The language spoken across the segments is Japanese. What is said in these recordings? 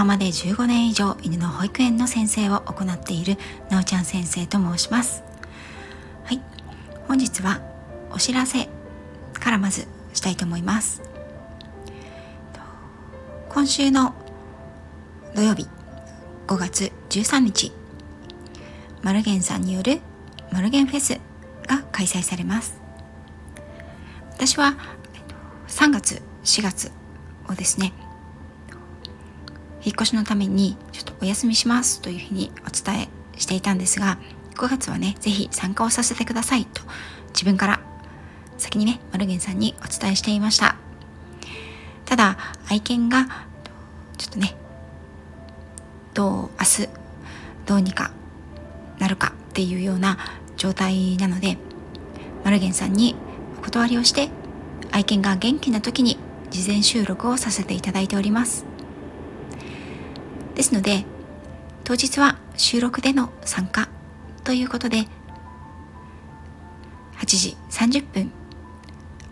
浜で15年以上犬の保育園の先生を行っているなおちゃん先生と申します。はい。本日はお知らせからまずしたいと思います。今週の土曜日5月13日マルゲンさんによるマルゲンフェスが開催されます。私は3月4月をですね引っ越しのためにちょっとお休みしますというふうにお伝えしていたんですが5月はね是非参加をさせてくださいと自分から先にねマルゲンさんにお伝えしていました。ただ愛犬がちょっとねどう明日どうにかなるかっていうような状態なのでマルゲンさんにお断りをして愛犬が元気な時に事前収録をさせていただいております。ですので当日は収録での参加ということで8時30分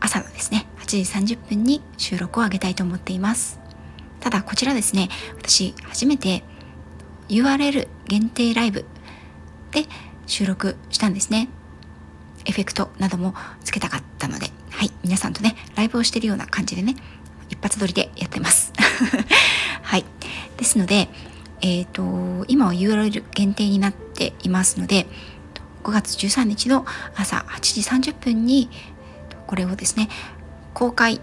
朝のですね8時30分に収録を上げたいと思っています。ただこちらですね私初めて URL 限定ライブで収録したんですね。エフェクトなどもつけたかったのではい皆さんとねライブをしてるような感じでね一発撮りでやってます。ですのでえっ、ー、と今は URL 限定になっていますので5月13日の朝8時30分にこれをですね公開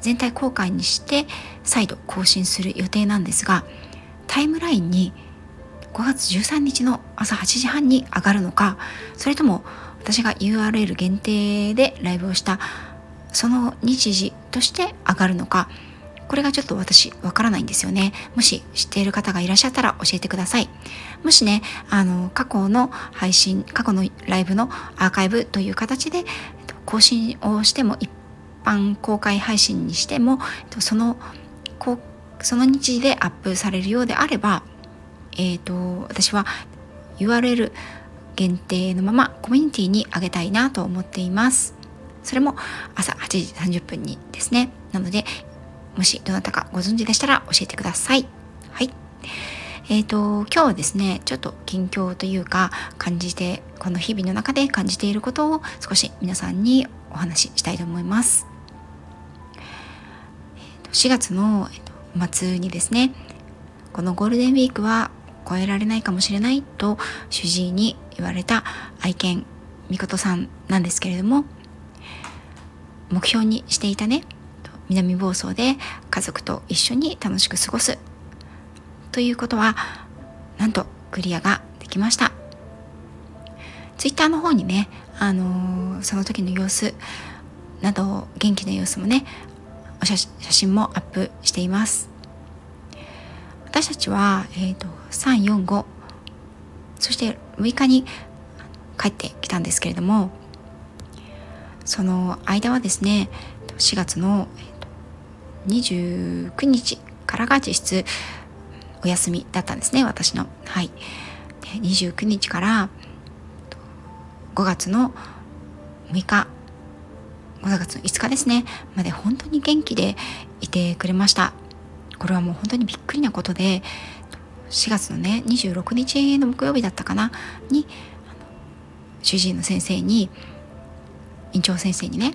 全体公開にして再度更新する予定なんですがタイムラインに5月13日の朝8時半に上がるのかそれとも私が URL 限定でライブをしたその日時として上がるのかこれがちょっと私わからないんですよね。もし知っている方がいらっしゃったら教えてください。もしねあの過去の配信過去のライブのアーカイブという形で更新をしても一般公開配信にしてもそのその日時でアップされるようであればえっ、ー、と私は URL 限定のままコミュニティにあげたいなと思っています。それも朝8時30分にですね。なのでもしどなたかご存知でしたら教えてくださいはいえーと、今日はですねちょっと近況というか感じてこの日々の中で感じていることを少し皆さんにお話ししたいと思います。4月の末にですねこのゴールデンウィークは超えられないかもしれないと主治医に言われた愛犬みことさんなんですけれども目標にしていたね南房総で家族と一緒に楽しく過ごすということはなんとクリアができました。ツイッターの方にね、あのー、その時の様子など元気な様子もねお写真もアップしています。私たちは、えーと、345そして6日に帰ってきたんですけれどもその間はですね4月の29日からが実質お休みだったんですね私の。はい。で29日から5月の6日5月の5日ですね。まで本当に元気でいてくれました。これはもう本当にびっくりなことで4月のね26日の木曜日だったかなに主治医の先生に院長先生にね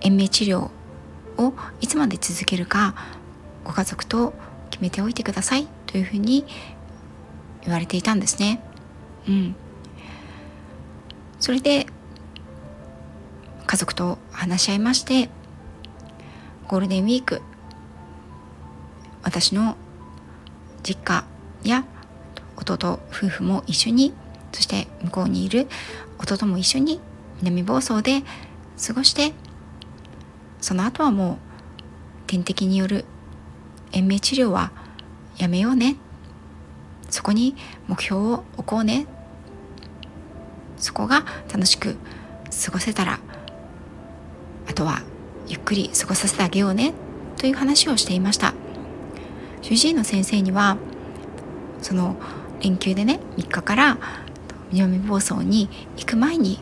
延命治療をいつまで続けるかご家族と決めておいてくださいというふうに言われていたんですね。うん、それで家族と話し合いましてゴールデンウィーク私の実家や弟夫婦も一緒にそして向こうにいる弟も一緒に南房総で過ごしてその後はもう点滴による延命治療はやめようね。そこに目標を置こうね。そこが楽しく過ごせたらあとはゆっくり過ごさせてあげようね。という話をしていました。主治医の先生にはその連休でね3日から南房総に行く前に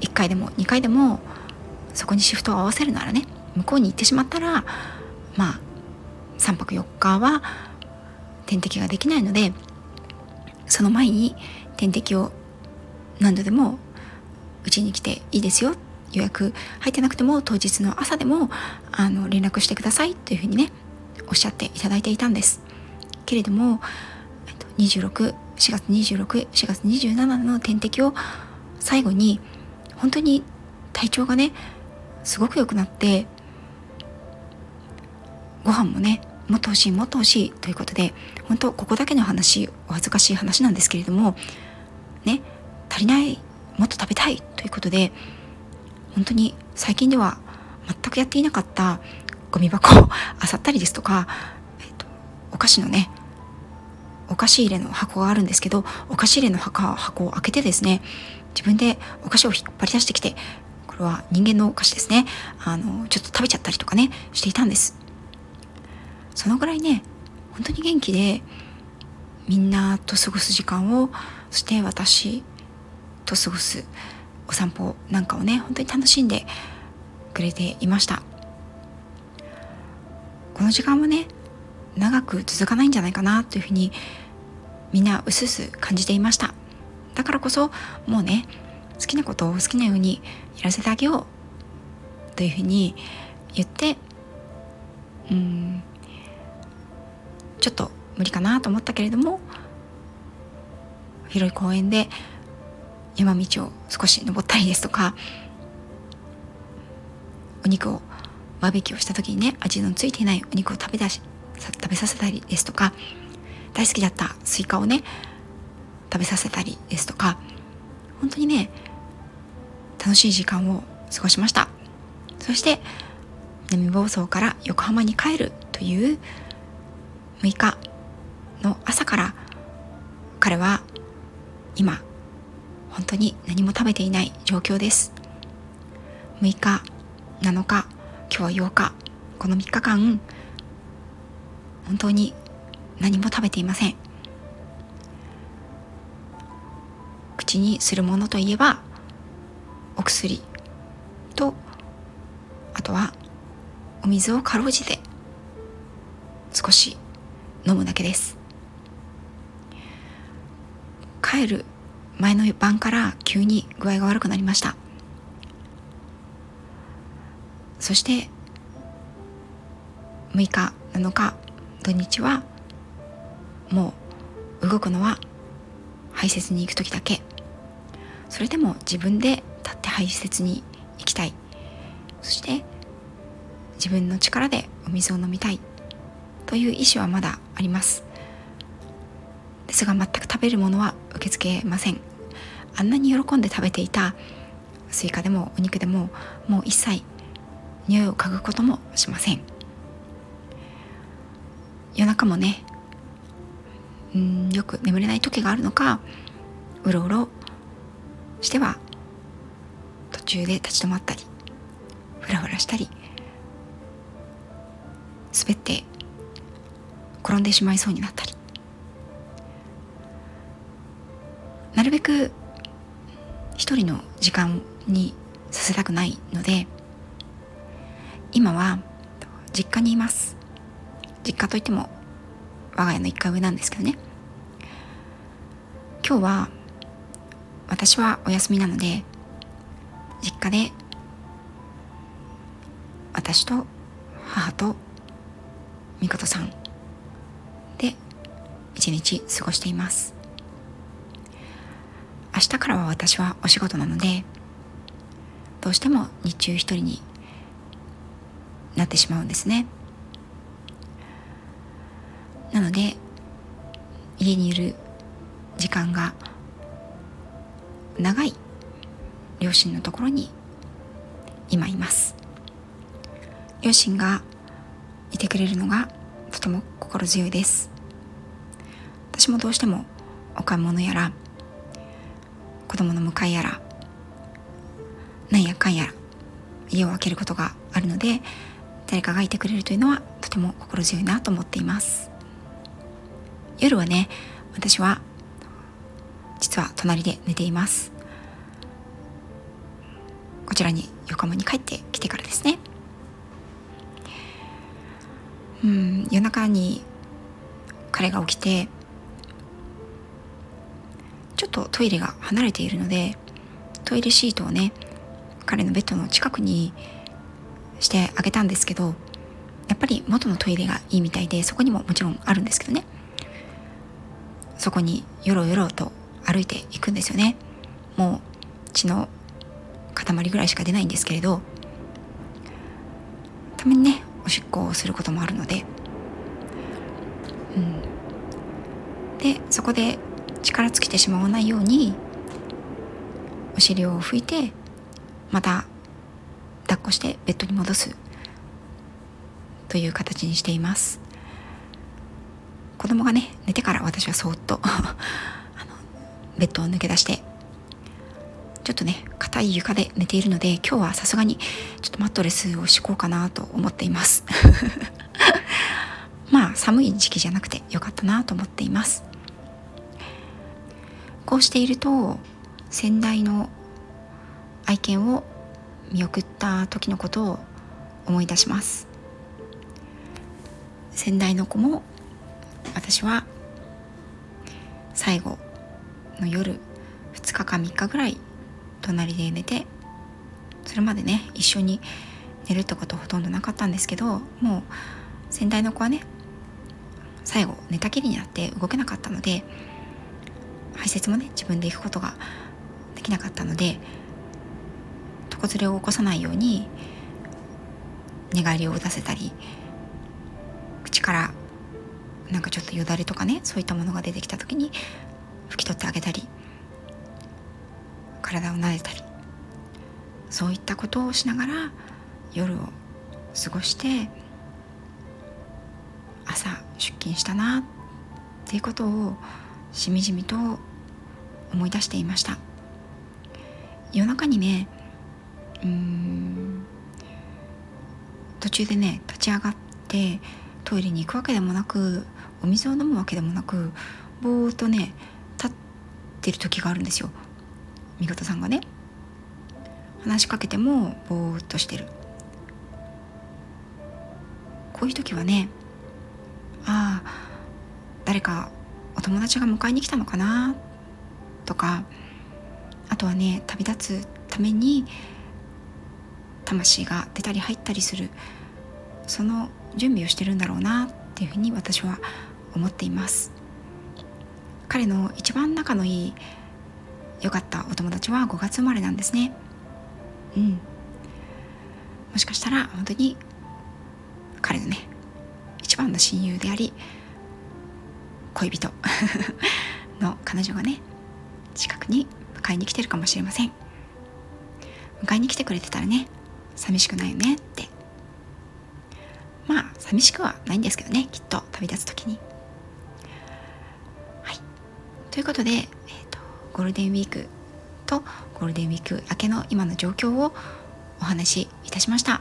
1回でも2回でもそこにシフトを合わせるならね向こうに行ってしまったらまあ3泊4日は点滴ができないのでその前に点滴を何度でもうちに来ていいですよ予約入ってなくても当日の朝でもあの連絡してくださいというふうにねおっしゃっていただいていたんです。けれども264月264月27の点滴を最後に本当に体調がねすごく良くなってご飯もねもっと欲しいもっと欲しいということで本当ここだけの話お恥ずかしい話なんですけれどもね足りないもっと食べたいということで本当に最近では全くやっていなかったゴミ箱を 漁ったりですとか、えっと、お菓子のねお菓子入れの箱があるんですけどお菓子入れの箱箱を開けてですね自分でお菓子を引っ張り出してきてこれは人間のお菓子ですね。あのちょっと食べちゃったりとかねしていたんです。そのぐらいね本当に元気でみんなと過ごす時間をそして私と過ごすお散歩なんかをね本当に楽しんでくれていました。この時間はね長く続かないんじゃないかなというふうにみんなうすうす感じていました。だからこそもうね好きなことを好きなようにやらせてあげよう。というふうに言ってうんちょっと無理かなと思ったけれども広い公園で山道を少し登ったりですとかお肉をバーベキューをした時にね味のついていないお肉を食べ出し食べさせたりですとか大好きだったスイカをね食べさせたりですとか本当にね楽しい時間を過ごしました。そして南房総から横浜に帰るという6日の朝から彼は今本当に何も食べていない状況です。6日7日今日は8日この3日間本当に何も食べていません。口にするものといえばお薬とあとはお水をかろうじて少し飲むだけです。帰る前の晩から急に具合が悪くなりました。そして6日7日土日はもう動くのは排泄に行く時だけ。それでも自分で立って排泄に行きたい。そして自分の力でお水を飲みたい。という意思はまだあります。ですが全く食べるものは受け付けません。あんなに喜んで食べていた。スイカでもお肉でももう一切。匂いを嗅ぐこともしません。夜中もね。うんよく眠れない時があるのか。うろうろしては途中で立ち止まったりふらふらしたり滑って転んでしまいそうになったり。なるべく一人の時間にさせたくないので今は実家にいます。実家といっても我が家の1階上なんですけどね。今日は私はお休みなので実家で私と母とみことさんで一日過ごしています。明日からは私はお仕事なのでどうしても日中一人になってしまうんですね。なので家にいる時間が長い両親のところに今います。両親がいてくれるのがとても心強いです。私もどうしてもお買い物やら子供の迎えやらなんやかんやら家を空けることがあるので誰かがいてくれるというのはとても心強いなと思っています。夜はね私は実は隣で寝ています。こちらに横浜に帰ってきてからですね。うん夜中に彼が起きてちょっとトイレが離れているのでトイレシートをね彼のベッドの近くにしてあげたんですけどやっぱり元のトイレがいいみたいでそこにももちろんあるんですけどね。そこによろよろと歩いていくんですよね。もう血の塊ぐらいしか出ないんですけれどたまにねおしっこをすることもあるので。うん。でそこで力尽きてしまわないようにお尻を拭いてまた抱っこしてベッドに戻す。という形にしています。子供がね寝てから私はそっとベッドを抜け出してちょっとね硬い床で寝ているので今日はさすがにちょっとマットレスを敷こうかなと思っています。まあ寒い時期じゃなくてよかったなと思っています。こうしていると先代の愛犬を見送った時のことを思い出します。先代の子も私は最後の夜2日か3日ぐらい隣で寝てそれまでね一緒に寝るってことほとんどなかったんですけどもう先代の子はね最後寝たきりになって動けなかったので排泄もね自分で行くことができなかったので床ずれを起こさないように寝返りを打たせたり口からなんかちょっとよだれとかねそういったものが出てきた時に拭き取ってあげたり体を撫でたりそういったことをしながら夜を過ごして朝出勤したなっていうことをしみじみと思い出していました。夜中にねうん途中でね立ち上がってトイレに行くわけでもなくお水を飲むわけでもなくぼーっとねってる時があるんですよ。味方さんがね。話しかけてもぼーっとしてる。こういう時はねああ誰かお友達が迎えに来たのかな？とかあとはね旅立つために魂が出たり入ったりするその準備をしてるんだろうなっていうふうに私は思っています。彼の一番仲のいい良かったお友達は5月生まれなんですね。うん。もしかしたら本当に彼のね一番の親友であり恋人 の彼女がね近くに迎えに来てるかもしれません。迎えに来てくれてたらね寂しくないよねって。まあ寂しくはないんですけどねきっと旅立つ時に。ということで、えーと、ゴールデンウィークとゴールデンウィーク明けの今の状況をお話しいたしました。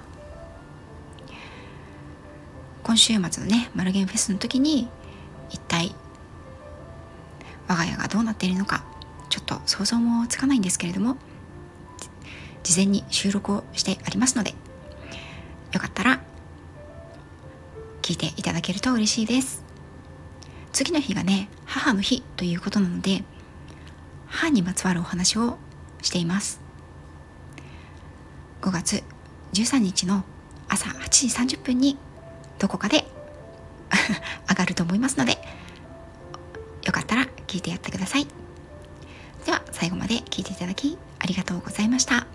今週末のねマルゲンフェスの時に一体我が家がどうなっているのかちょっと想像もつかないんですけれども事前に収録をしてありますのでよかったら聞いていただけると嬉しいです。次の日がね母の日ということなので母にまつわるお話をしています。5月13日の朝8時30分にどこかで 上がると思いますのでよかったら聞いてやってください。では最後まで聞いていただきありがとうございました。